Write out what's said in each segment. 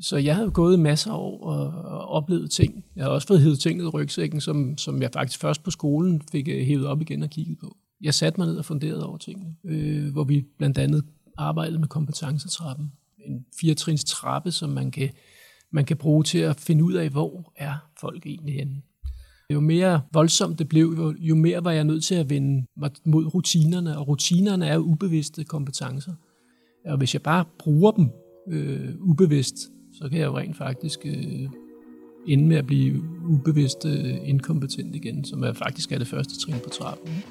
Så jeg har gået masser af år og, og oplevet ting. Jeg har også fået hævet ting ud af rygsækken, som, som jeg faktisk først på skolen fik øh, hævet op igen og kigget på. Jeg satte mig ned og funderede over tingene, øh, hvor vi blandt andet arbejdede med kompetencetrappen. En firetrins trappe, som man kan, man kan bruge til at finde ud af, hvor er folk egentlig henne. Jo mere voldsomt det blev, jo, jo mere var jeg nødt til at vende mig mod rutinerne, og rutinerne er jo ubevidste kompetencer. Og hvis jeg bare bruger dem øh, ubevidst, så kan jeg jo rent faktisk øh, ende med at blive ubevidst øh, inkompetent igen, som er faktisk er det første trin på trappen.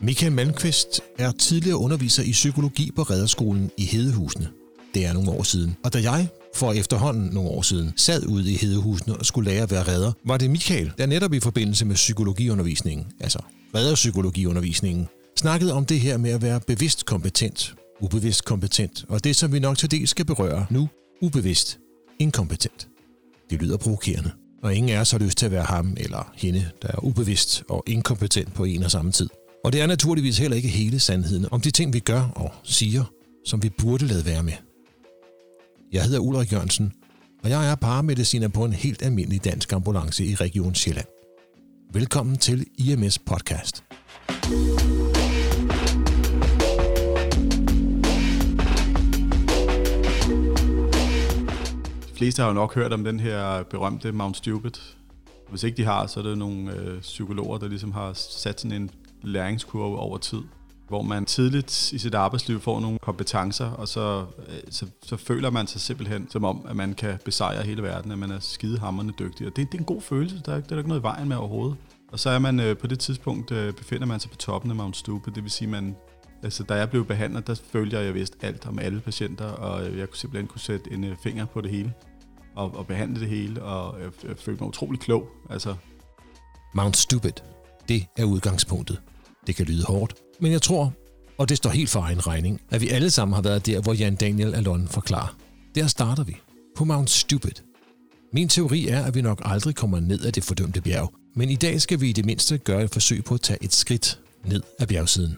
Michael Malmqvist er tidligere underviser i psykologi på Rederskolen i Hedehusene. Det er nogle år siden. Og da jeg for efterhånden nogle år siden sad ude i Hedehusene og skulle lære at være redder, var det Michael, der netop i forbindelse med psykologiundervisningen, altså redderpsykologiundervisningen, snakkede om det her med at være bevidst kompetent, ubevidst kompetent, og det som vi nok til dels skal berøre nu, ubevidst inkompetent. Det lyder provokerende, og ingen af os har lyst til at være ham eller hende, der er ubevidst og inkompetent på en og samme tid. Og det er naturligvis heller ikke hele sandheden om de ting, vi gør og siger, som vi burde lade være med. Jeg hedder Ulrik Jørgensen, og jeg er paramediciner på en helt almindelig dansk ambulance i Region Sjælland. Velkommen til IMS Podcast. De fleste har jo nok hørt om den her berømte Mount Stupid. Hvis ikke de har, så er det nogle øh, psykologer, der ligesom har sat sådan en læringskurve over tid hvor man tidligt i sit arbejdsliv får nogle kompetencer, og så, øh, så, så føler man sig simpelthen som om, at man kan besejre hele verden, at man er skidehammerende dygtig. Og det, det er en god følelse, der er, der er ikke noget i vejen med overhovedet. Og så er man øh, på det tidspunkt, øh, befinder man sig på toppen af Mount Stupid, det vil sige, man, altså, da jeg blev behandlet, der følte jeg, at jeg vidste alt om alle patienter, og øh, jeg kunne simpelthen kunne sætte en øh, finger på det hele, og, og behandle det hele, og øh, jeg, jeg øh, følte mig utrolig klog. Altså. Mount Stupid, det er udgangspunktet. Det kan lyde hårdt, men jeg tror, og det står helt for egen regning, at vi alle sammen har været der, hvor Jan Daniel Alon forklarer. Der starter vi. På Mount Stupid. Min teori er, at vi nok aldrig kommer ned af det fordømte bjerg, men i dag skal vi i det mindste gøre et forsøg på at tage et skridt ned af bjergsiden.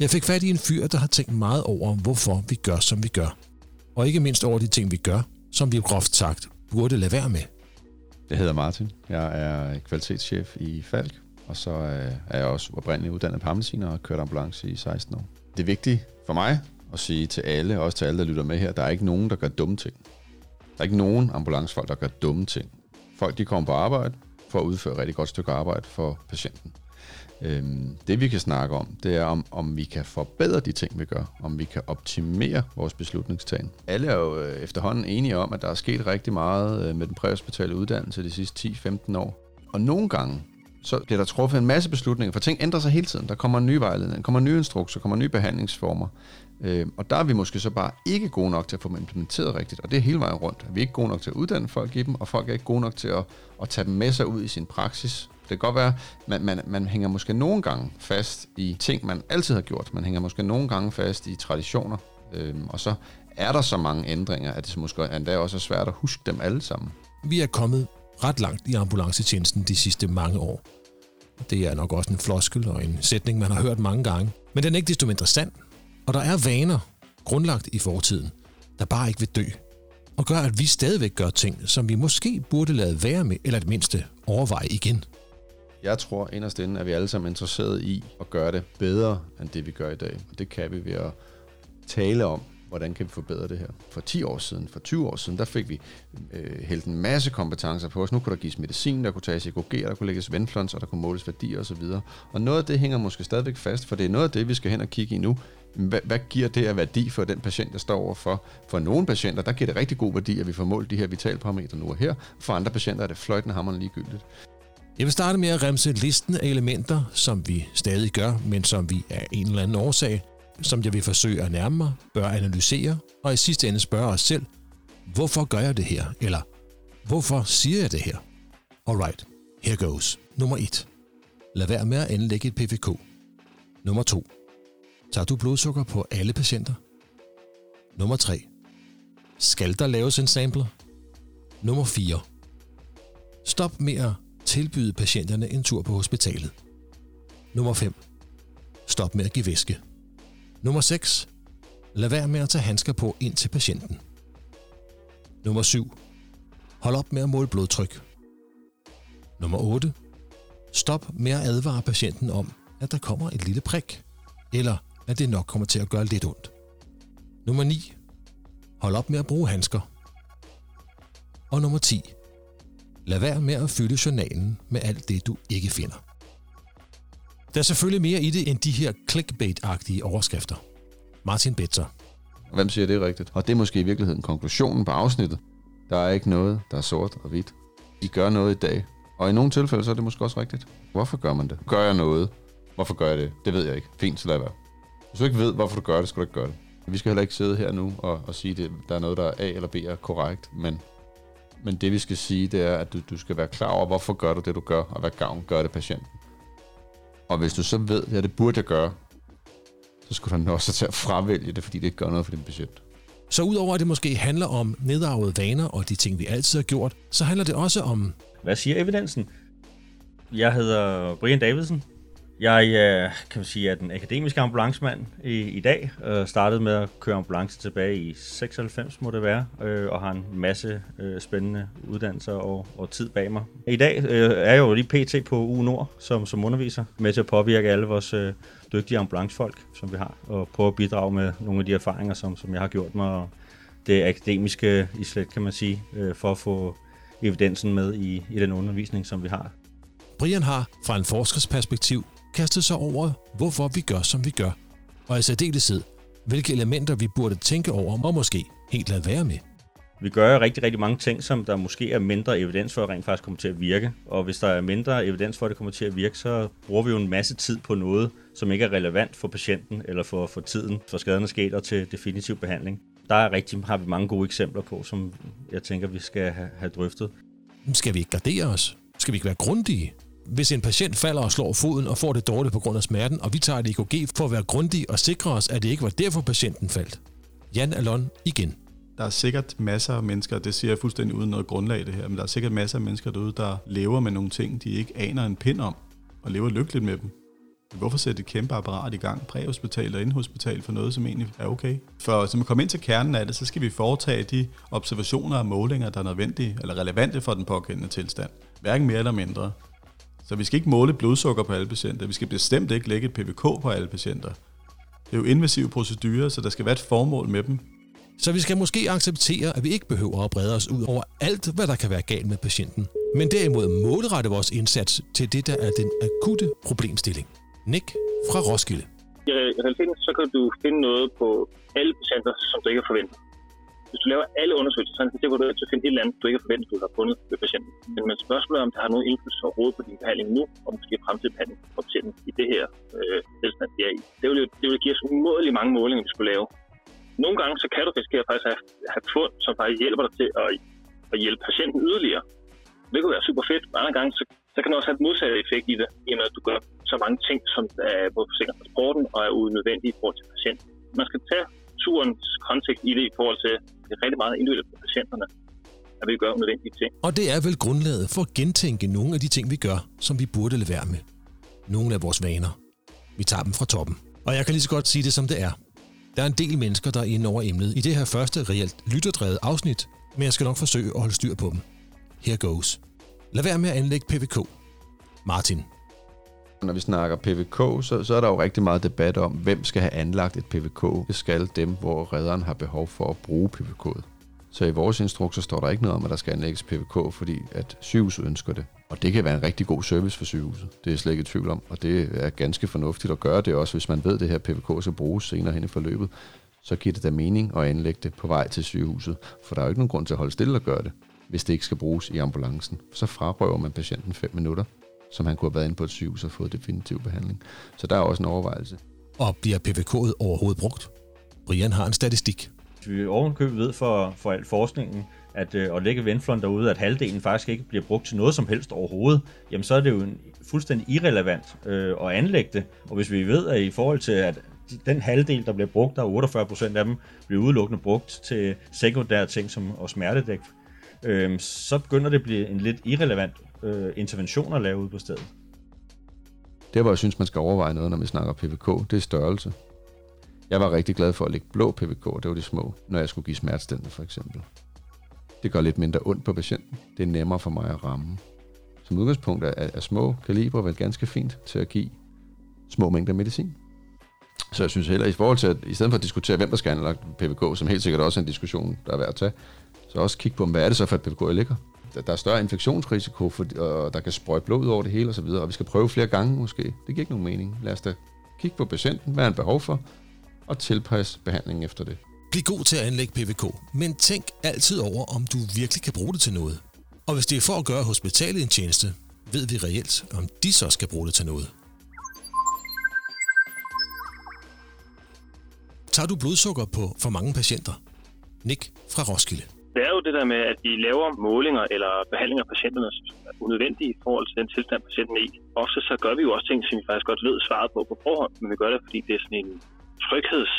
Jeg fik fat i en fyr, der har tænkt meget over, hvorfor vi gør, som vi gør. Og ikke mindst over de ting, vi gør, som vi groft sagt burde lade være med. Jeg hedder Martin. Jeg er kvalitetschef i Falk, og så øh, er jeg også oprindeligt uddannet paramediciner og har kørt ambulance i 16 år. Det er vigtigt for mig at sige til alle, også til alle, der lytter med her, der er ikke nogen, der gør dumme ting. Der er ikke nogen ambulancefolk, der gør dumme ting. Folk de kommer på arbejde for at udføre et rigtig godt stykke arbejde for patienten. Øhm, det vi kan snakke om, det er om, om vi kan forbedre de ting, vi gør. Om vi kan optimere vores beslutningstagen. Alle er jo øh, efterhånden enige om, at der er sket rigtig meget øh, med den præhospitale uddannelse de sidste 10-15 år. Og nogle gange, så bliver der truffet en masse beslutninger, for ting ændrer sig hele tiden. Der kommer en ny vejledning, der kommer nye instrukser, kommer nye behandlingsformer. Øh, og der er vi måske så bare ikke gode nok til at få dem implementeret rigtigt, og det er hele vejen rundt. Vi er ikke gode nok til at uddanne folk i dem, og folk er ikke gode nok til at, at tage dem med sig ud i sin praksis. Det kan godt være, man, man, man hænger måske nogle gange fast i ting, man altid har gjort. Man hænger måske nogle gange fast i traditioner, Øhm, og så er der så mange ændringer, at det måske endda også er svært at huske dem alle sammen. Vi er kommet ret langt i ambulancetjenesten de sidste mange år. Det er nok også en floskel og en sætning, man har hørt mange gange. Men den er ikke desto mindre sand. Og der er vaner, grundlagt i fortiden, der bare ikke vil dø. Og gør, at vi stadigvæk gør ting, som vi måske burde lade være med, eller det mindste overveje igen. Jeg tror inderst inde, at vi alle sammen er interesseret i at gøre det bedre, end det vi gør i dag. Og det kan vi ved at tale om, hvordan kan vi forbedre det her? For 10 år siden, for 20 år siden, der fik vi øh, hældt en masse kompetencer på os. Nu kunne der gives medicin, der kunne tages EKG, der kunne lægges venflons, og der kunne måles værdier osv. Og noget af det hænger måske stadigvæk fast, for det er noget af det, vi skal hen og kigge i nu. Hvad, hvad giver det af værdi for den patient, der står overfor? For nogle patienter, der giver det rigtig god værdi, at vi får målt de her vitalparametre nu og her. For andre patienter er det fløjtende hammerne ligegyldigt. Jeg vil starte med at remse listen af elementer, som vi stadig gør, men som vi af en eller anden årsag som jeg vil forsøge at nærme mig, bør analysere og i sidste ende spørge os selv, hvorfor gør jeg det her? Eller hvorfor siger jeg det her? Alright, here goes. Nummer 1. Lad være med at anlægge et PVK. Nummer 2. Tager du blodsukker på alle patienter? Nummer 3. Skal der laves en sampler? Nummer 4. Stop med at tilbyde patienterne en tur på hospitalet. Nummer 5. Stop med at give væske. Nummer 6. Lad være med at tage handsker på ind til patienten. Nummer 7. Hold op med at måle blodtryk. Nummer 8. Stop med at advare patienten om, at der kommer et lille prik, eller at det nok kommer til at gøre lidt ondt. Nummer 9. Hold op med at bruge handsker. Og nummer 10. Lad være med at fylde journalen med alt det, du ikke finder. Der er selvfølgelig mere i det end de her clickbait-agtige overskrifter. Martin Betzer. Hvem siger det er rigtigt? Og det er måske i virkeligheden konklusionen på afsnittet. Der er ikke noget, der er sort og hvidt. I gør noget i dag, og i nogle tilfælde så er det måske også rigtigt. Hvorfor gør man det? Gør jeg noget? Hvorfor gør jeg det? Det ved jeg ikke. Fint, så lad være. Hvis du ikke ved, hvorfor du gør det, skal du ikke gøre det. Vi skal heller ikke sidde her nu og, og sige, at der er noget, der er A eller B er korrekt, men, men det vi skal sige, det er, at du, du skal være klar over, hvorfor gør du det, du gør, og hvad gavn gør det patienten. Og hvis du så ved, at ja, det burde jeg gøre, så skulle du også til at fravælge det, fordi det ikke gør noget for din patient. Så udover at det måske handler om nedarvede vaner og de ting, vi altid har gjort, så handler det også om... Hvad siger evidensen? Jeg hedder Brian Davidsen. Jeg øh, kan man sige, er den akademiske ambulancemand i, i dag. Jeg startede med at køre ambulance tilbage i 96, må det være, øh, og har en masse øh, spændende uddannelser og, og tid bag mig. I dag øh, er jeg jo lige PT på U Nord som, som underviser, med til at påvirke alle vores øh, dygtige ambulancefolk, som vi har, og prøve at bidrage med nogle af de erfaringer, som, som jeg har gjort mig, og det akademiske islet, kan man sige, for at få evidensen med i, i den undervisning, som vi har. Brian har fra en forskers perspektiv kastet sig over, hvorfor vi gør, som vi gør, og i særdeleshed, hvilke elementer vi burde tænke over og måske helt lade være med. Vi gør rigtig, rigtig mange ting, som der måske er mindre evidens for, at rent faktisk kommer til at virke. Og hvis der er mindre evidens for, at det kommer til at virke, så bruger vi jo en masse tid på noget, som ikke er relevant for patienten eller for, for tiden, for skaden er sket og til definitiv behandling. Der er rigtig, har vi mange gode eksempler på, som jeg tænker, vi skal have, have drøftet. Skal vi ikke gardere os? Skal vi ikke være grundige? Hvis en patient falder og slår foden og får det dårligt på grund af smerten, og vi tager et EKG for at være grundige og sikre os, at det ikke var derfor patienten faldt. Jan Alon igen. Der er sikkert masser af mennesker, det siger jeg fuldstændig uden noget grundlag det her, men der er sikkert masser af mennesker derude, der lever med nogle ting, de ikke aner en pind om, og lever lykkeligt med dem. Hvorfor sætte et kæmpe apparat i gang, præhospital og indhospital, for noget, som egentlig er okay? For som man kommer ind til kernen af det, så skal vi foretage de observationer og målinger, der er nødvendige eller relevante for den pågældende tilstand. Hverken mere eller mindre. Så vi skal ikke måle blodsukker på alle patienter. Vi skal bestemt ikke lægge et PVK på alle patienter. Det er jo invasive procedurer, så der skal være et formål med dem. Så vi skal måske acceptere, at vi ikke behøver at brede os ud over alt, hvad der kan være galt med patienten, men derimod målrette vores indsats til det, der er den akutte problemstilling. Nick fra Roskilde. I realiteten så kan du finde noget på alle patienter, som du ikke har forventet. Hvis du laver alle undersøgelser, så kan du altid finde et eller andet, du ikke har forventet, du har fundet ved patienten. Men, man spørgsmålet er, om det har nogen indflydelse overhovedet på din behandling nu, og måske fremtidig behandling for patienten i det her øh, tilstand, de er i. Det vil, det vil give os umådelig mange målinger, vi skulle lave. Nogle gange så kan du risikere faktisk at have, have fund, som faktisk hjælper dig til at, at hjælpe patienten yderligere. Det kunne være super fedt, men andre gange så, så kan det også have et modsatte effekt i det, i og med at du gør så mange ting, som er både forsikrer transporten og er unødvendige i forhold til patienten. Man skal tage turens kontekst i det i forhold til, det er rigtig meget individuelt for patienterne, at vi gør nødvendige ting. Og det er vel grundlaget for at gentænke nogle af de ting, vi gør, som vi burde lade være med. Nogle af vores vaner. Vi tager dem fra toppen. Og jeg kan lige så godt sige det, som det er. Der er en del mennesker, der er inde over emnet i det her første reelt lytterdrevet afsnit, men jeg skal nok forsøge at holde styr på dem. Here goes. Lad være med at anlægge PVK. Martin. Når vi snakker PVK, så, så er der jo rigtig meget debat om, hvem skal have anlagt et PVK. Det skal dem, hvor redderen har behov for at bruge PVK'et. Så i vores instrukser står der ikke noget om, at der skal anlægges PVK, fordi at sygehuset ønsker det. Og det kan være en rigtig god service for sygehuset. Det er slet ikke i tvivl om. Og det er ganske fornuftigt at gøre det også, hvis man ved, at det her PVK skal bruges senere hen i forløbet. Så giver det da mening at anlægge det på vej til sygehuset. For der er jo ikke nogen grund til at holde stille og gøre det, hvis det ikke skal bruges i ambulancen. Så frarøver man patienten 5 minutter, som han kunne have været inde på et sygehus og fået definitiv behandling. Så der er også en overvejelse. Og bliver PVK'et overhovedet brugt? Brian har en statistik. Vi ovenkøbet ved for, for al forskningen, at øh, at lægge venflon derude, at halvdelen faktisk ikke bliver brugt til noget som helst overhovedet, jamen så er det jo en, fuldstændig irrelevant øh, at anlægge det. Og hvis vi ved, at i forhold til, at den halvdel, der bliver brugt, der er 48 procent af dem, bliver udelukkende brugt til sekundære ting som og smertedæk, øh, så begynder det at blive en lidt irrelevant øh, interventioner lave ude på stedet. Det, hvor jeg synes, man skal overveje noget, når vi snakker PVK, det er størrelse. Jeg var rigtig glad for at lægge blå PVK, det var de små, når jeg skulle give smertestillende for eksempel. Det gør lidt mindre ondt på patienten. Det er nemmere for mig at ramme. Som udgangspunkt er, er små kalibre vel ganske fint til at give små mængder medicin. Så jeg synes heller, i forhold til, at i stedet for at diskutere, hvem der skal anlægge PVK, som helt sikkert også er en diskussion, der er værd at tage, så også kigge på, hvad er det så for et PVK, jeg ligger? Der er større infektionsrisiko, for, og der kan sprøjte blod ud over det hele osv., og, vi skal prøve flere gange måske. Det giver ikke nogen mening. Lad os da kigge på patienten, hvad han behov for, og tilpasse behandlingen efter det. Bliv god til at anlægge PVK, men tænk altid over, om du virkelig kan bruge det til noget. Og hvis det er for at gøre hospitalet en tjeneste, ved vi reelt, om de så skal bruge det til noget. Tager du blodsukker på for mange patienter? Nick fra Roskilde. Det er jo det der med, at vi laver målinger eller behandlinger af patienterne, som er unødvendige i forhold til den tilstand, patienten er i. Ofte så gør vi jo også ting, som vi faktisk godt ved svaret på på forhånd, men vi gør det, fordi det er sådan en trygheds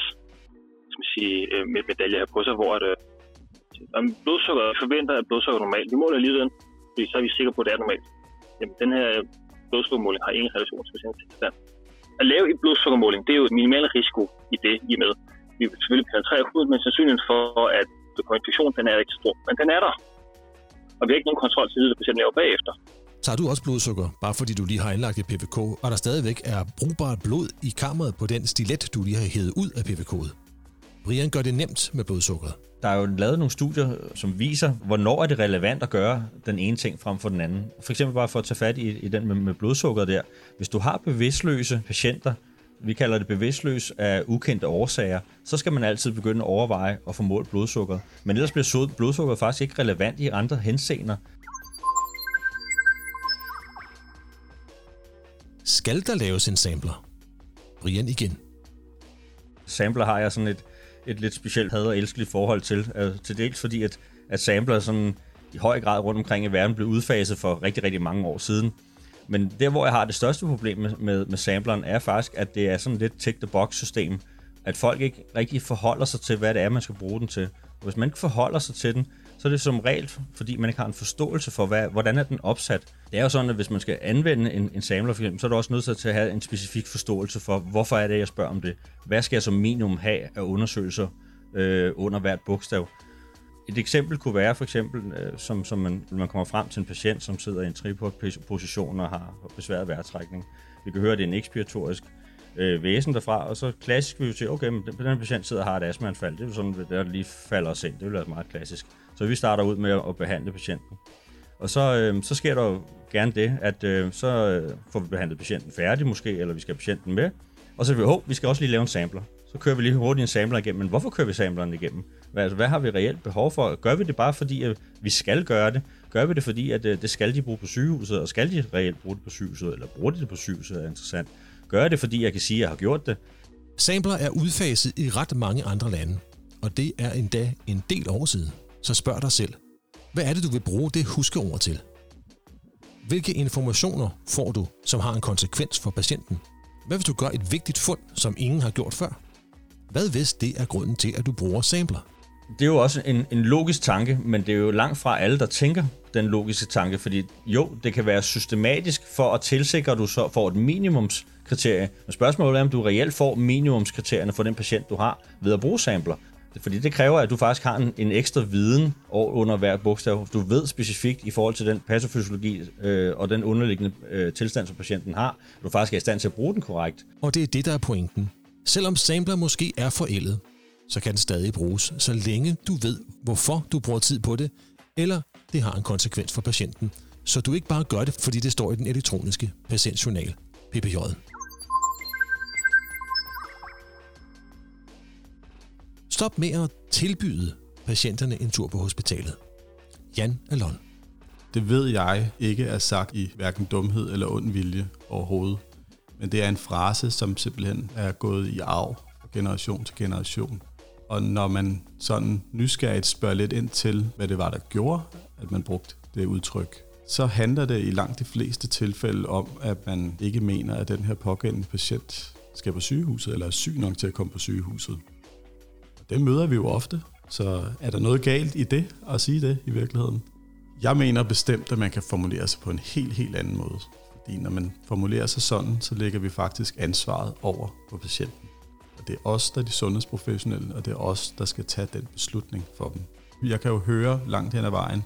skal man sige, øh, med medalje her på sig, hvor at, øh, om blodsukker, forventer, at blodsukker er normalt. Vi måler lige den, fordi så er vi sikre på, at det er normalt. Jamen, den her blodsukkermåling har ingen relation til patientens tilstand. At lave en blodsukkermåling, det er jo minimal risiko i det, i med. Vi vil selvfølgelig penetrere huden, men sandsynligheden for, at du får infektion, den er ikke så stor. Men den er der. Og vi har ikke nogen kontrol til at patienten laver bagefter. Tager du også blodsukker, bare fordi du lige har indlagt et PVK, og der stadigvæk er brugbart blod i kammeret på den stilet, du lige har hævet ud af PVK'et? Brian gør det nemt med blodsukker. Der er jo lavet nogle studier, som viser, hvornår er det relevant at gøre den ene ting frem for den anden. For eksempel bare for at tage fat i, i den med, med blodsukker der. Hvis du har bevidstløse patienter, vi kalder det bevidstløs af ukendte årsager, så skal man altid begynde at overveje at få målt blodsukker. Men ellers bliver blodsukker faktisk ikke relevant i andre henseender. Skal der laves en sampler? Brian igen. Sampler har jeg sådan et, et lidt specielt had og elskeligt forhold til. Altså, til dels fordi, at, at sampler sådan i høj grad rundt omkring i verden blev udfaset for rigtig, rigtig mange år siden. Men der, hvor jeg har det største problem med, med, med sampleren, er faktisk, at det er sådan lidt tick-the-box-system. At folk ikke rigtig forholder sig til, hvad det er, man skal bruge den til. Og hvis man ikke forholder sig til den, så er det som regel, fordi man ikke har en forståelse for, hvad, hvordan er den opsat. Det er jo sådan, at hvis man skal anvende en, en samler, for eksempel, så er du også nødt til at have en specifik forståelse for, hvorfor er det, jeg spørger om det. Hvad skal jeg som minimum have af undersøgelser øh, under hvert bogstav? Et eksempel kunne være for eksempel, øh, som, som man, man kommer frem til en patient, som sidder i en tripod-position og har besværet vejrtrækning. Vi kan høre, at det er en ekspiratorisk øh, væsen derfra, og så klassisk vil vi sige, okay, men den, den patient sidder og har et astmaanfald. Det er jo sådan, at der lige falder os ind. Det vil være meget klassisk. Så vi starter ud med at behandle patienten. Og så, øh, så sker der jo gerne det, at øh, så øh, får vi behandlet patienten færdig måske, eller vi skal have patienten med. Og så vil vi, oh, vi skal også lige lave en sampler. Så kører vi lige hurtigt en sampler igennem. Men hvorfor kører vi sampleren igennem? Hvad, altså, hvad har vi reelt behov for? Gør vi det bare fordi, at vi skal gøre det? Gør vi det fordi, at øh, det skal de bruge på sygehuset, og skal de reelt bruge det på sygehuset, eller bruger de det på sygehuset, er interessant. Gør det, fordi jeg kan sige, at jeg har gjort det. Sampler er udfaset i ret mange andre lande, og det er endda en del år siden. Så spørg dig selv, hvad er det, du vil bruge det huskeord til? Hvilke informationer får du, som har en konsekvens for patienten? Hvad hvis du gør et vigtigt fund, som ingen har gjort før? Hvad hvis det er grunden til, at du bruger sampler? Det er jo også en, en logisk tanke, men det er jo langt fra alle, der tænker den logiske tanke, fordi jo, det kan være systematisk for at tilsikre, at du så får et minimumskriterie. Men spørgsmålet er, om du reelt får minimumskriterierne for den patient, du har ved at bruge sampler. Fordi det kræver, at du faktisk har en, en ekstra viden under hvert bogstav. Du ved specifikt i forhold til den patofysiologi øh, og den underliggende øh, tilstand, som patienten har, at du faktisk er i stand til at bruge den korrekt. Og det er det, der er pointen. Selvom sampler måske er forældet, så kan den stadig bruges, så længe du ved, hvorfor du bruger tid på det, eller det har en konsekvens for patienten, så du ikke bare gør det, fordi det står i den elektroniske patientjournal, PPJ. Stop med at tilbyde patienterne en tur på hospitalet. Jan Alon. Det ved jeg ikke er sagt i hverken dumhed eller ond vilje overhovedet. Men det er en frase, som simpelthen er gået i arv fra generation til generation. Og når man sådan nysgerrigt spørger lidt ind til, hvad det var, der gjorde, at man brugte det udtryk, så handler det i langt de fleste tilfælde om, at man ikke mener, at den her pågældende patient skal på sygehuset, eller er syg nok til at komme på sygehuset. Det møder vi jo ofte, så er der noget galt i det at sige det i virkeligheden? Jeg mener bestemt, at man kan formulere sig på en helt, helt anden måde. Fordi når man formulerer sig sådan, så lægger vi faktisk ansvaret over på patienten. Det er os, der er de sundhedsprofessionelle, og det er os, der skal tage den beslutning for dem. Jeg kan jo høre langt hen ad vejen,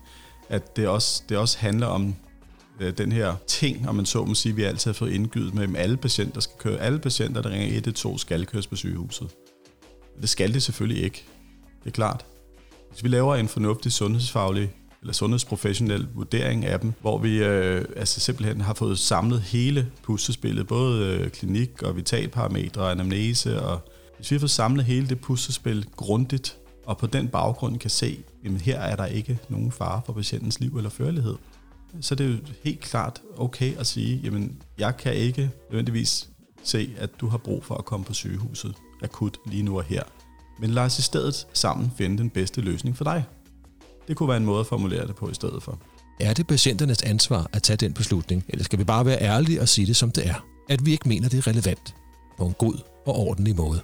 at det også, det også handler om øh, den her ting, om man så må sige, vi altid har fået indgydet med, at alle patienter skal køre. Alle patienter, der ringer 112, skal køres på sygehuset. Det skal det selvfølgelig ikke. Det er klart. Hvis vi laver en fornuftig sundhedsfaglig eller sundhedsprofessionel vurdering af dem, hvor vi øh, altså simpelthen har fået samlet hele puslespillet, både øh, klinik og vitalparametre anamnese, og hvis vi har fået samlet hele det puslespil grundigt, og på den baggrund kan se, at her er der ikke nogen fare for patientens liv eller førlighed, så det er jo helt klart okay at sige, jamen jeg kan ikke nødvendigvis se, at du har brug for at komme på sygehuset akut lige nu og her. Men lad os i stedet sammen finde den bedste løsning for dig. Det kunne være en måde at formulere det på i stedet for. Er det patienternes ansvar at tage den beslutning, eller skal vi bare være ærlige og sige det som det er? At vi ikke mener, det er relevant på en god og ordentlig måde.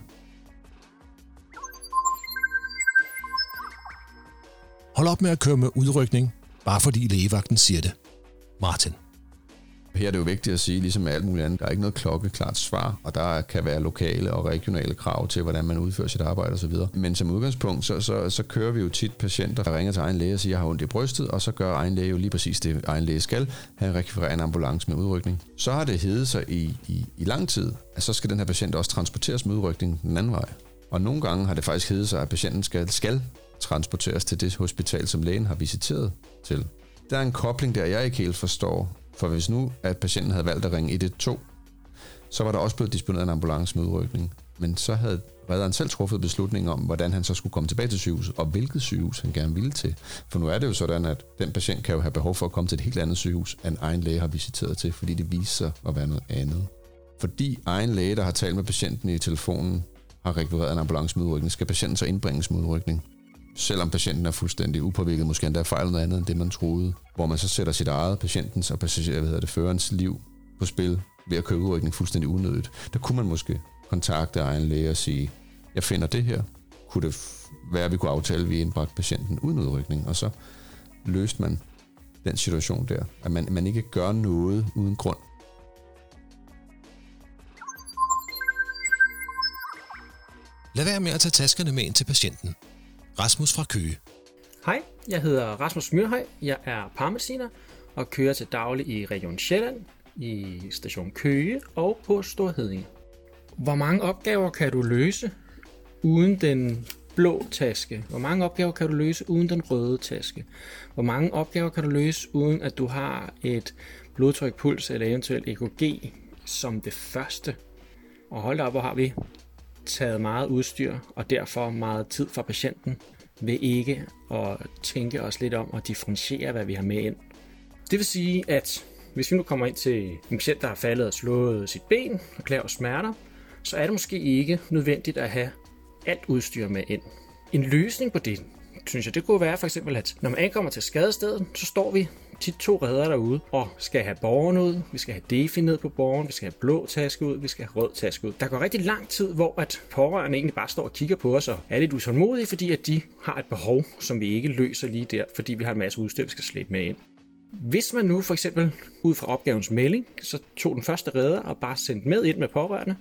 Hold op med at køre med udrykning, bare fordi lægevagten siger det. Martin. Her er det jo vigtigt at sige, ligesom med alt muligt andet, der er ikke noget klokkeklart svar, og der kan være lokale og regionale krav til, hvordan man udfører sit arbejde osv. Men som udgangspunkt, så, så, så kører vi jo tit patienter, der ringer til egen læge og siger, jeg har ondt i brystet, og så gør egen læge jo lige præcis det, egen læge skal, han rekvirerer en ambulance med udrykning. Så har det heddet sig i, i, i lang tid, at så skal den her patient også transporteres med udrykning den anden vej. Og nogle gange har det faktisk heddet sig, at patienten skal, skal transporteres til det hospital, som lægen har visiteret til. Der er en kobling der, jeg ikke helt forstår. For hvis nu, at patienten havde valgt at ringe 112, så var der også blevet disponeret en ambulance med udrykning. Men så havde redderen selv truffet beslutning om, hvordan han så skulle komme tilbage til sygehuset, og hvilket sygehus han gerne ville til. For nu er det jo sådan, at den patient kan jo have behov for at komme til et helt andet sygehus, end egen læge har visiteret til, fordi det viser sig at være noget andet. Fordi egen læge, der har talt med patienten i telefonen, har rekvireret en ambulance med udrykning, skal patienten så indbringes med udrykning selvom patienten er fuldstændig upåvirket, måske endda fejlet noget andet end det, man troede, hvor man så sætter sit eget patientens og passager, hvad hedder det, førerens liv på spil ved at køre udrykning fuldstændig unødigt. Der kunne man måske kontakte egen læge og sige, jeg finder det her. Kunne det være, at vi kunne aftale, at vi indbragte patienten uden udrykning, og så løste man den situation der, at man, man ikke gør noget uden grund. Lad være med at tage taskerne med ind til patienten. Rasmus fra Køge. Hej, jeg hedder Rasmus Myrhøj. Jeg er paramediciner og kører til daglig i Region Sjælland, i station Køge og på Storhedinge. Hvor mange opgaver kan du løse uden den blå taske? Hvor mange opgaver kan du løse uden den røde taske? Hvor mange opgaver kan du løse uden at du har et blodtryk, puls eller eventuelt EKG som det første? Og hold op, hvor har vi taget meget udstyr og derfor meget tid fra patienten ved ikke at tænke os lidt om og differentiere, hvad vi har med ind. Det vil sige, at hvis vi nu kommer ind til en patient, der har faldet og slået sit ben og klager smerter, så er det måske ikke nødvendigt at have alt udstyr med ind. En løsning på det, synes jeg, det kunne være for eksempel, at når man ankommer til skadestedet, så står vi tit to redder derude og skal have borgeren ud, vi skal have defi ned på borgeren, vi skal have blå taske ud, vi skal have rød taske ud. Der går rigtig lang tid, hvor at pårørende egentlig bare står og kigger på os og er lidt utålmodige, fordi at de har et behov, som vi ikke løser lige der, fordi vi har en masse udstyr, vi skal slæbe med ind. Hvis man nu for eksempel ud fra opgavens melding, så tog den første redder og bare sendte med ind med pårørende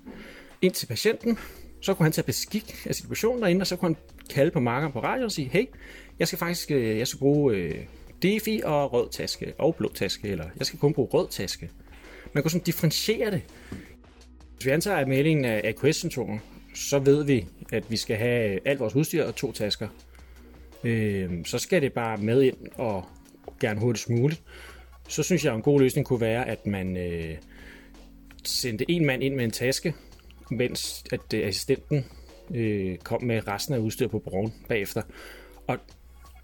ind til patienten, så kunne han tage beskik af situationen derinde, og så kunne han kalde på markeren på radio og sige, hey, jeg skal faktisk øh, jeg skal bruge øh, DeFi og rød taske og blå taske, eller jeg skal kun bruge rød taske. Man kunne sådan differentiere det. Hvis vi antager, at meldingen er aqs så ved vi, at vi skal have alt vores udstyr og to tasker. Øh, så skal det bare med ind og gerne hurtigst muligt. Så synes jeg, at en god løsning kunne være, at man øh, sendte en mand ind med en taske, mens at øh, assistenten øh, kom med resten af udstyr på broen bagefter. Og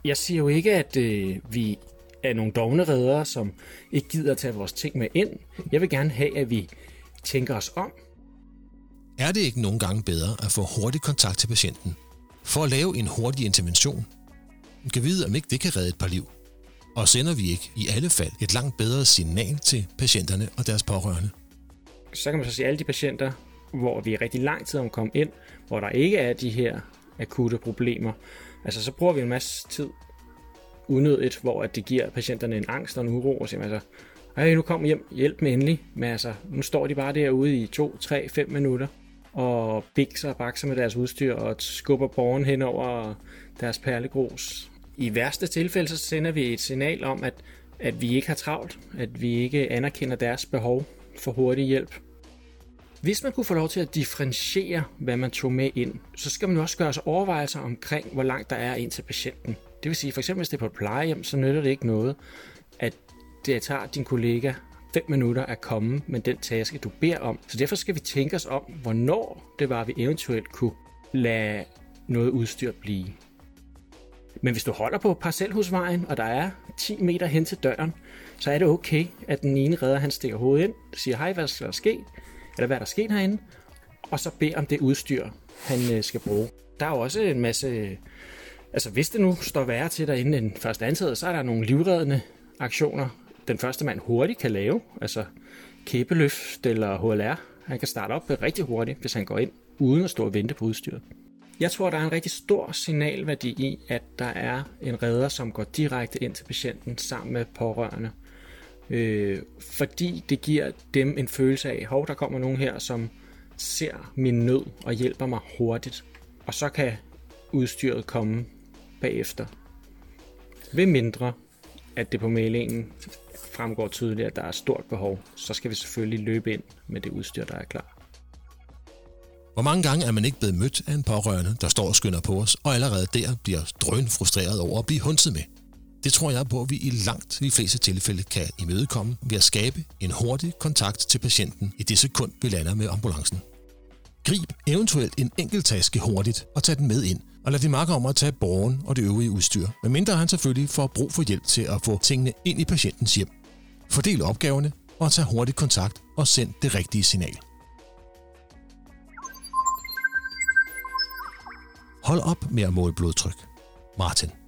jeg siger jo ikke, at øh, vi er nogle dogne redere, som ikke gider at tage vores ting med ind. Jeg vil gerne have, at vi tænker os om. Er det ikke nogle gange bedre at få hurtig kontakt til patienten? For at lave en hurtig intervention? Kan vide, om ikke det kan redde et par liv. Og sender vi ikke i alle fald et langt bedre signal til patienterne og deres pårørende? Så kan man så sige, at alle de patienter, hvor vi er rigtig lang tid om at komme ind, hvor der ikke er de her akutte problemer, Altså, så bruger vi en masse tid unødigt, hvor at det giver patienterne en angst og en uro, og siger altså, hey, nu kom hjem, hjælp med endelig. Men altså, nu står de bare derude i 2, 3, 5 minutter og bikser og bakser med deres udstyr og skubber borgen hen over deres perlegrus. I værste tilfælde så sender vi et signal om, at, at vi ikke har travlt, at vi ikke anerkender deres behov for hurtig hjælp. Hvis man kunne få lov til at differentiere, hvad man tog med ind, så skal man jo også gøre sig overvejelser omkring, hvor langt der er ind til patienten. Det vil sige, for eksempel hvis det er på et plejehjem, så nytter det ikke noget, at det tager din kollega 5 minutter at komme med den taske, du beder om. Så derfor skal vi tænke os om, hvornår det var, vi eventuelt kunne lade noget udstyr blive. Men hvis du holder på parcelhusvejen, og der er 10 meter hen til døren, så er det okay, at den ene redder, han stikker hovedet ind, siger, hej, hvad skal der ske? Eller hvad er der sket herinde? Og så beder om det udstyr, han øh, skal bruge. Der er jo også en masse... Øh, altså, hvis det nu står værre til derinde end først antaget, så er der nogle livreddende aktioner, den første mand hurtigt kan lave. Altså kæbeløft eller HLR. Han kan starte op rigtig hurtigt, hvis han går ind, uden at stå og vente på udstyret. Jeg tror, der er en rigtig stor signalværdi i, at der er en redder, som går direkte ind til patienten sammen med pårørende. Øh, fordi det giver dem en følelse af, hov, der kommer nogen her, som ser min nød og hjælper mig hurtigt. Og så kan udstyret komme bagefter. Ved mindre, at det på mailingen fremgår tydeligt, at der er stort behov, så skal vi selvfølgelig løbe ind med det udstyr, der er klar. Hvor mange gange er man ikke blevet mødt af en pårørende, der står og skynder på os, og allerede der bliver drøn frustreret over at blive hunset med? Det tror jeg på, at vi i langt de fleste tilfælde kan imødekomme ved at skabe en hurtig kontakt til patienten i det sekund, vi lander med ambulancen. Grib eventuelt en enkelt taske hurtigt og tag den med ind, og lad de makker om at tage borgen og det øvrige udstyr, medmindre han selvfølgelig får brug for hjælp til at få tingene ind i patientens hjem. Fordel opgaverne og tag hurtigt kontakt og send det rigtige signal. Hold op med at måle blodtryk. Martin.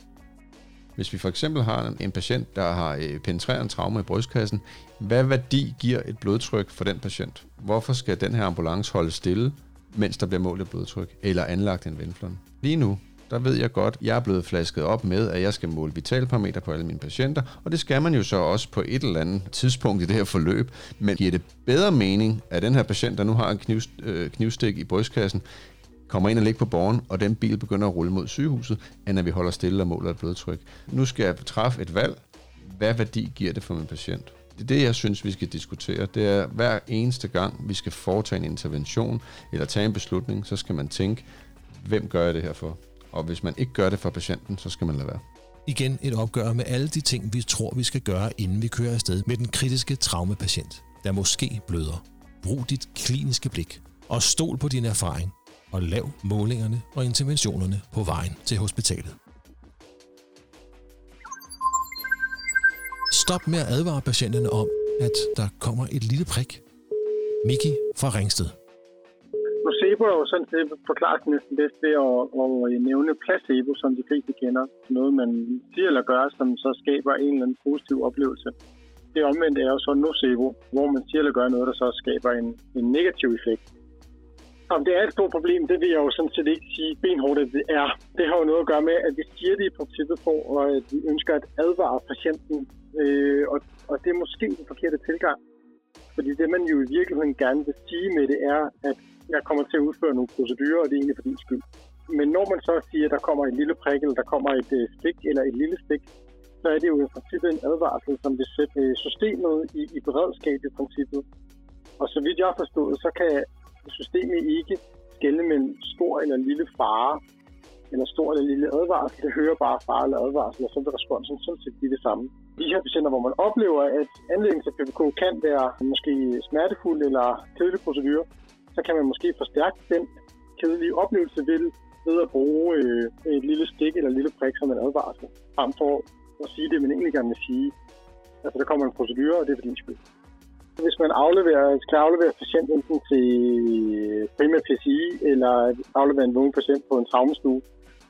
Hvis vi for eksempel har en patient, der har øh, penetrerende traume i brystkassen, hvad værdi giver et blodtryk for den patient? Hvorfor skal den her ambulance holde stille, mens der bliver målt et blodtryk, eller anlagt en venflon? Lige nu, der ved jeg godt, jeg er blevet flasket op med, at jeg skal måle vitalparametre på alle mine patienter, og det skal man jo så også på et eller andet tidspunkt i det her forløb. Men giver det bedre mening, at den her patient, der nu har en kniv, øh, knivstik i brystkassen, kommer ind og ligger på borgen, og den bil begynder at rulle mod sygehuset, end at vi holder stille og måler et blodtryk. Nu skal jeg træffe et valg. Hvad værdi giver det for min patient? Det er det, jeg synes, vi skal diskutere. Det er hver eneste gang, vi skal foretage en intervention eller tage en beslutning, så skal man tænke, hvem gør jeg det her for? Og hvis man ikke gør det for patienten, så skal man lade være. Igen et opgør med alle de ting, vi tror, vi skal gøre, inden vi kører afsted med den kritiske traumepatient, der måske bløder. Brug dit kliniske blik og stol på din erfaring og lav målingerne og interventionerne på vejen til hospitalet. Stop med at advare patienterne om, at der kommer et lille prik. Miki fra Ringsted. Placebo er jo sådan set forklaret næsten bedst ved at, at nævne placebo, som de fleste kender. Noget, man siger eller gør, som så skaber en eller anden positiv oplevelse. Det omvendte er jo så nocebo, hvor man siger eller gør noget, der så skaber en, en negativ effekt. Om det er et stort problem, det vil jeg jo sådan set ikke sige benhårdt, at det er. Det har jo noget at gøre med, at vi siger det i princippet for, at vi ønsker at advare patienten. Øh, og, og det er måske den forkerte tilgang. Fordi det, man jo i virkeligheden gerne vil sige med det, er, at jeg kommer til at udføre nogle procedurer, og det er egentlig for din skyld. Men når man så siger, at der kommer et lille prik, eller der kommer et øh, stik, eller et lille stik, så er det jo i princippet en advarsel, som vil sætte øh, systemet i, i beredskab i princippet. Og så vidt jeg har forstået, så kan systemet ikke skælde mellem stor eller lille fare, eller stor eller lille advarsel. Det hører bare fare eller advarsel, og så vil responsen sådan set blive det samme. De her patienter, hvor man oplever, at anledningen til PPK kan være måske smertefuld eller kedelig procedure, så kan man måske forstærke den kedelige oplevelse ved, ved at bruge øh, et lille stik eller et lille prik som en advarsel, frem for at sige det, man egentlig gerne vil sige. Altså, der kommer en procedure, og det er for din skyld. Hvis man afleverer, skal aflevere patienten enten til Prima PCI, eller aflevere en vågen patient på en traumestue,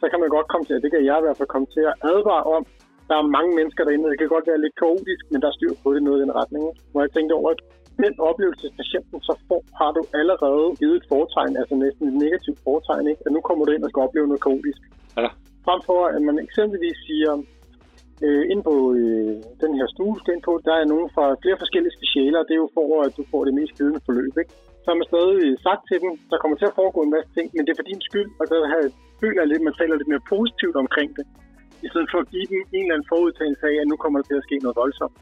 så kan man godt komme til, det kan jeg i hvert fald komme til at advare om, der er mange mennesker derinde, det kan godt være lidt kaotisk, men der er styr på det noget i den retning. Hvor jeg tænkte over, at den oplevelse, patienten så får, har du allerede givet et foretegn, altså næsten et negativt foretegn, ikke? at nu kommer du ind og skal opleve noget kaotisk. Ja. Frem for, at man eksempelvis siger, øh, ind på øh, den her stue, skal ind på, der er nogen fra flere forskellige specialer, og det er jo for, at du får det mest givende forløb. Ikke? Så har man stadig øh, sagt til dem, der kommer til at foregå en masse ting, men det er for din skyld, og der har, føler jeg lidt, man taler lidt mere positivt omkring det. i stedet for at give dem en eller anden forudtagelse af, at nu kommer der til at ske noget voldsomt.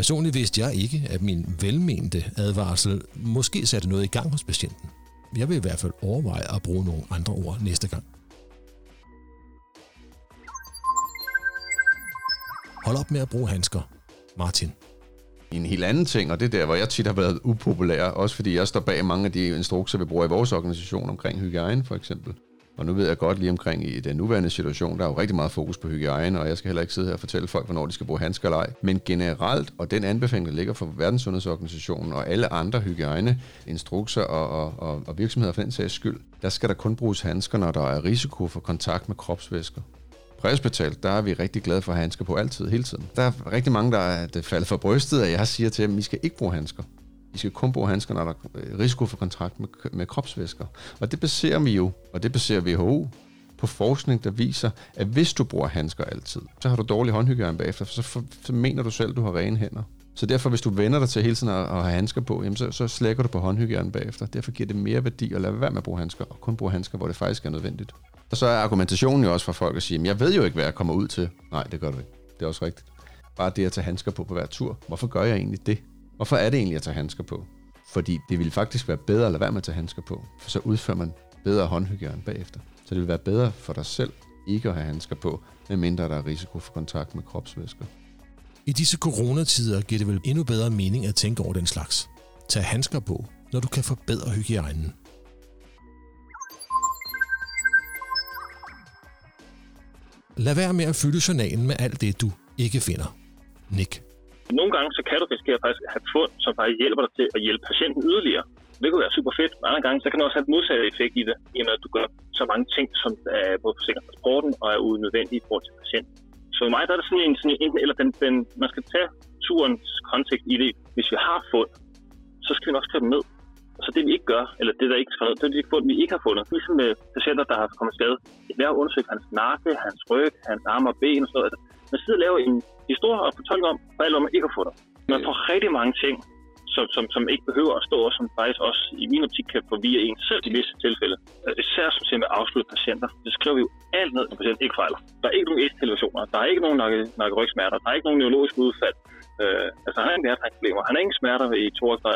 Personligt vidste jeg ikke, at min velmente advarsel måske satte noget i gang hos patienten. Jeg vil i hvert fald overveje at bruge nogle andre ord næste gang. Hold op med at bruge handsker. Martin. En helt anden ting, og det er der, hvor jeg tit har været upopulær, også fordi jeg står bag mange af de instrukser, vi bruger i vores organisation omkring hygiejne for eksempel. Og nu ved jeg godt lige omkring i den nuværende situation, der er jo rigtig meget fokus på hygiejne, og jeg skal heller ikke sidde her og fortælle folk, hvornår de skal bruge handsker eller ej. Men generelt, og den anbefaling, der ligger fra Verdenssundhedsorganisationen og alle andre hygiejneinstrukser og, og, og, og virksomheder for den sags skyld, der skal der kun bruges handsker, når der er risiko for kontakt med kropsvæsker. Præhospital, der er vi rigtig glade for at have handsker på altid, hele tiden. Der er rigtig mange, der er faldet for brystet, at jeg siger til dem, I skal ikke bruge handsker. I skal kun bruge handsker, når der er øh, risiko for kontakt med, med kropsvæsker. Og det baserer vi jo, og det baserer WHO på forskning, der viser, at hvis du bruger handsker altid, så har du dårlig håndhygiejne bagefter, så, for, så mener du selv, at du har rene hænder. Så derfor, hvis du vender dig til hele tiden at, at have handsker på, jamen så, så slækker du på håndhygiejnen bagefter. Derfor giver det mere værdi at lade være med at bruge handsker, og kun bruge handsker, hvor det faktisk er nødvendigt. Og så er argumentationen jo også for folk at sige, jeg ved jo ikke, hvad jeg kommer ud til. Nej, det gør du ikke. Det er også rigtigt. Bare det at tage handsker på på hver tur. Hvorfor gør jeg egentlig det? Hvorfor er det egentlig at tage handsker på? Fordi det ville faktisk være bedre at lade være med at tage handsker på, for så udfører man bedre håndhygiejne bagefter. Så det vil være bedre for dig selv ikke at have handsker på, medmindre der er risiko for kontakt med kropsvæsker. I disse coronatider giver det vel endnu bedre mening at tænke over den slags. Tag handsker på, når du kan forbedre hygiejnen. Lad være med at fylde journalen med alt det, du ikke finder. Nick. Nogle gange så kan du risikere faktisk at have fund, som faktisk hjælper dig til at hjælpe patienten yderligere. Det kunne være super fedt. Andre gange så kan det også have et modsatte effekt i det, i og med at du gør så mange ting, som er både forsikret transporten og er unødvendige i forhold til patienten. Så for mig der er det sådan en, sådan en eller den, den, man skal tage turens kontekst i det. Hvis vi har fund, så skal vi også skrive dem ned. Så det vi ikke gør, eller det der ikke skal det er de fund, vi ikke har fundet. Ligesom med øh, patienter, der har kommet skade. Det er undersøgt hans nakke, hans ryg, hans arme og ben og sådan noget. Altså, man sidder og laver en historie og fortolker om, hvad alt man ikke har fundet. Man får rigtig mange ting, som, som, som ikke behøver at stå, og som faktisk også i min optik kan forvirre en selv i visse tilfælde. Øh, især som siger med afsluttede patienter. Det skriver vi jo alt ned, når patienten ikke fejler. Der er ikke nogen S-televisioner, der er ikke nogen narkorygsmerter, der er ikke nogen neurologiske udfald. Øh, altså han har ingen hjerteproblemer, han har ingen smerter i thorax, der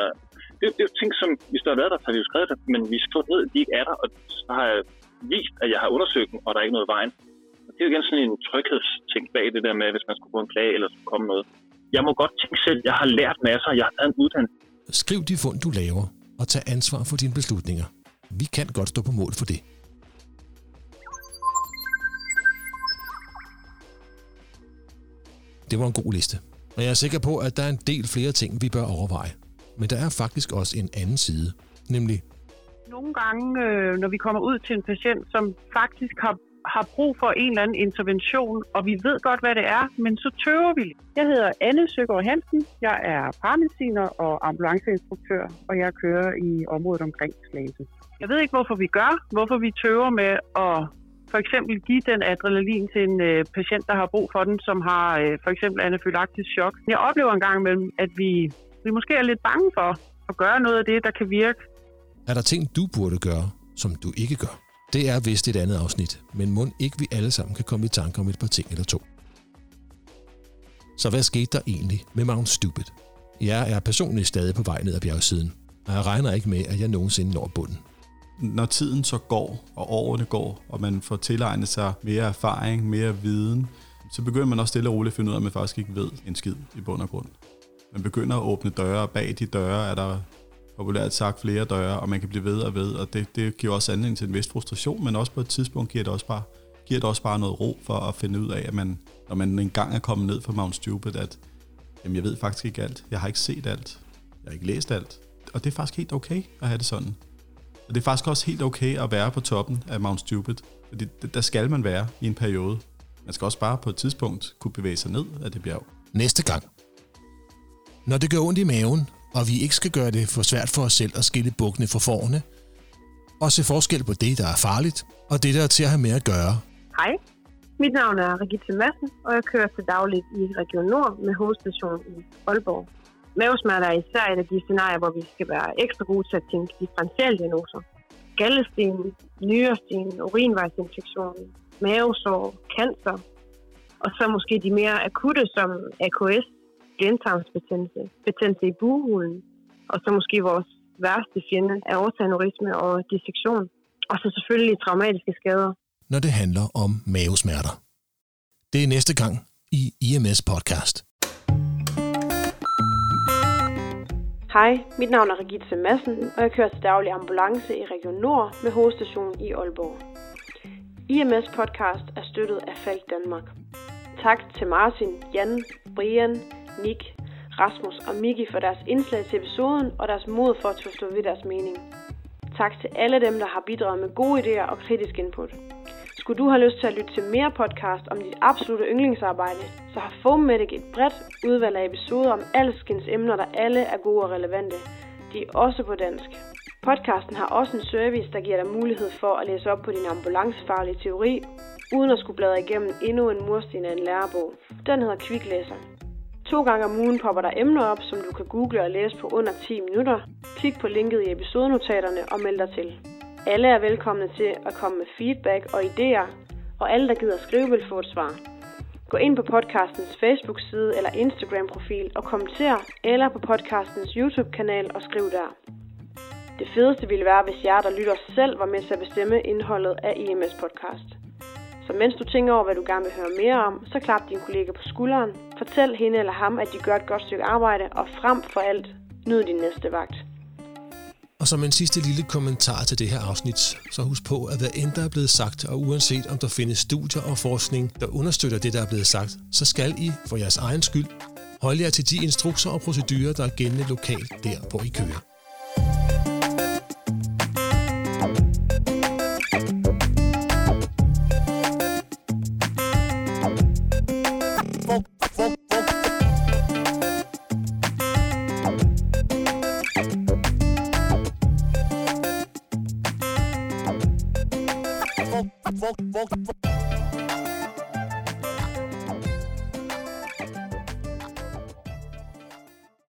det, det er jo ting, som hvis der har været der, så har vi jo skrevet det, men vi skriver ved, at de ikke er der, og så har jeg vist, at jeg har undersøgt dem, og der er ikke noget i vejen. Og det er jo igen sådan en tryghedsting bag det der med, hvis man skulle få en klage, eller skulle komme noget. Jeg må godt tænke selv, jeg har lært masser, jeg har taget en uddannelse. Skriv de fund, du laver, og tag ansvar for dine beslutninger. Vi kan godt stå på mål for det. Det var en god liste, og jeg er sikker på, at der er en del flere ting, vi bør overveje. Men der er faktisk også en anden side, nemlig Nogle gange, øh, når vi kommer ud til en patient, som faktisk har, har brug for en eller anden intervention, og vi ved godt, hvad det er, men så tøver vi lidt. Jeg hedder Anne Søgaard Hansen. Jeg er paramediciner og ambulanceinstruktør, og jeg kører i området omkring Slagelse. Jeg ved ikke, hvorfor vi gør, hvorfor vi tøver med at for eksempel give den adrenalin til en øh, patient, der har brug for den, som har øh, for eksempel anafylaktisk chok. Jeg oplever en gang imellem, at vi vi måske er lidt bange for at gøre noget af det, der kan virke. Er der ting, du burde gøre, som du ikke gør? Det er vist et andet afsnit, men må ikke vi alle sammen kan komme i tanke om et par ting eller to. Så hvad skete der egentlig med Mount Stupid? Jeg er personligt stadig på vej ned ad bjergsiden, og jeg regner ikke med, at jeg nogensinde når bunden. Når tiden så går, og årene går, og man får tilegnet sig mere erfaring, mere viden, så begynder man også stille og roligt at finde ud af, at man faktisk ikke ved en skid i bund og grund. Man begynder at åbne døre, og bag de døre er der populært sagt flere døre, og man kan blive ved og ved, og det, det giver også anledning til en vis frustration, men også på et tidspunkt giver det også bare, giver det også bare noget ro for at finde ud af, at man, når man engang er kommet ned fra Mount Stupid, at jamen, jeg ved faktisk ikke alt. Jeg har ikke set alt. Jeg har ikke læst alt. Og det er faktisk helt okay at have det sådan. Og det er faktisk også helt okay at være på toppen af Mount Stupid. Fordi der skal man være i en periode. Man skal også bare på et tidspunkt kunne bevæge sig ned af det bjerg. Næste gang. Når det gør ondt i maven, og vi ikke skal gøre det for svært for os selv at skille bukkene fra forne, og se forskel på det, der er farligt, og det, der er til at have med at gøre. Hej, mit navn er Rigitte Madsen, og jeg kører til dagligt i Region Nord med hovedstation i Aalborg. Mavesmerter er især et af de scenarier, hvor vi skal være ekstra gode til at tænke differentielle diagnoser. Gallesten, nyresten, urinvejsinfektion, mavesår, cancer, og så måske de mere akutte som AKS, blindtarmsbetændelse, betændelse i buhulen, og så måske vores værste fjende af årsageneurisme og dissektion. Og så selvfølgelig traumatiske skader. Når det handler om mavesmerter. Det er næste gang i IMS podcast. Hej, mit navn er Regitze Madsen, og jeg kører til daglig ambulance i Region Nord med hovedstation i Aalborg. IMS podcast er støttet af Falk Danmark. Tak til Martin, Jan, Brian, Nick, Rasmus og Miki for deres indslag til episoden og deres mod for at stå ved deres mening. Tak til alle dem, der har bidraget med gode idéer og kritisk input. Skulle du have lyst til at lytte til mere podcast om dit absolute yndlingsarbejde, så har FOAMedic et bredt udvalg af episoder om alskens emner, der alle er gode og relevante. De er også på dansk. Podcasten har også en service, der giver dig mulighed for at læse op på din ambulancefaglige teori, uden at skulle bladre igennem endnu en mursten af en lærebog. Den hedder Kviklæser. To gange om ugen popper der emner op, som du kan google og læse på under 10 minutter. Klik på linket i episodenotaterne og meld dig til. Alle er velkomne til at komme med feedback og idéer, og alle, der gider skrive, vil få et svar. Gå ind på podcastens Facebook-side eller Instagram-profil og kommenter, eller på podcastens YouTube-kanal og skriv der. Det fedeste ville være, hvis jer, der lytter selv, var med til at bestemme indholdet af EMS Podcast. Så mens du tænker over, hvad du gerne vil høre mere om, så klap din kollega på skulderen, fortæl hende eller ham, at de gør et godt stykke arbejde, og frem for alt, nyd din næste vagt. Og som en sidste lille kommentar til det her afsnit, så husk på, at hvad end der er blevet sagt, og uanset om der findes studier og forskning, der understøtter det, der er blevet sagt, så skal I, for jeres egen skyld, holde jer til de instrukser og procedurer, der er gældende lokalt der, hvor I kører.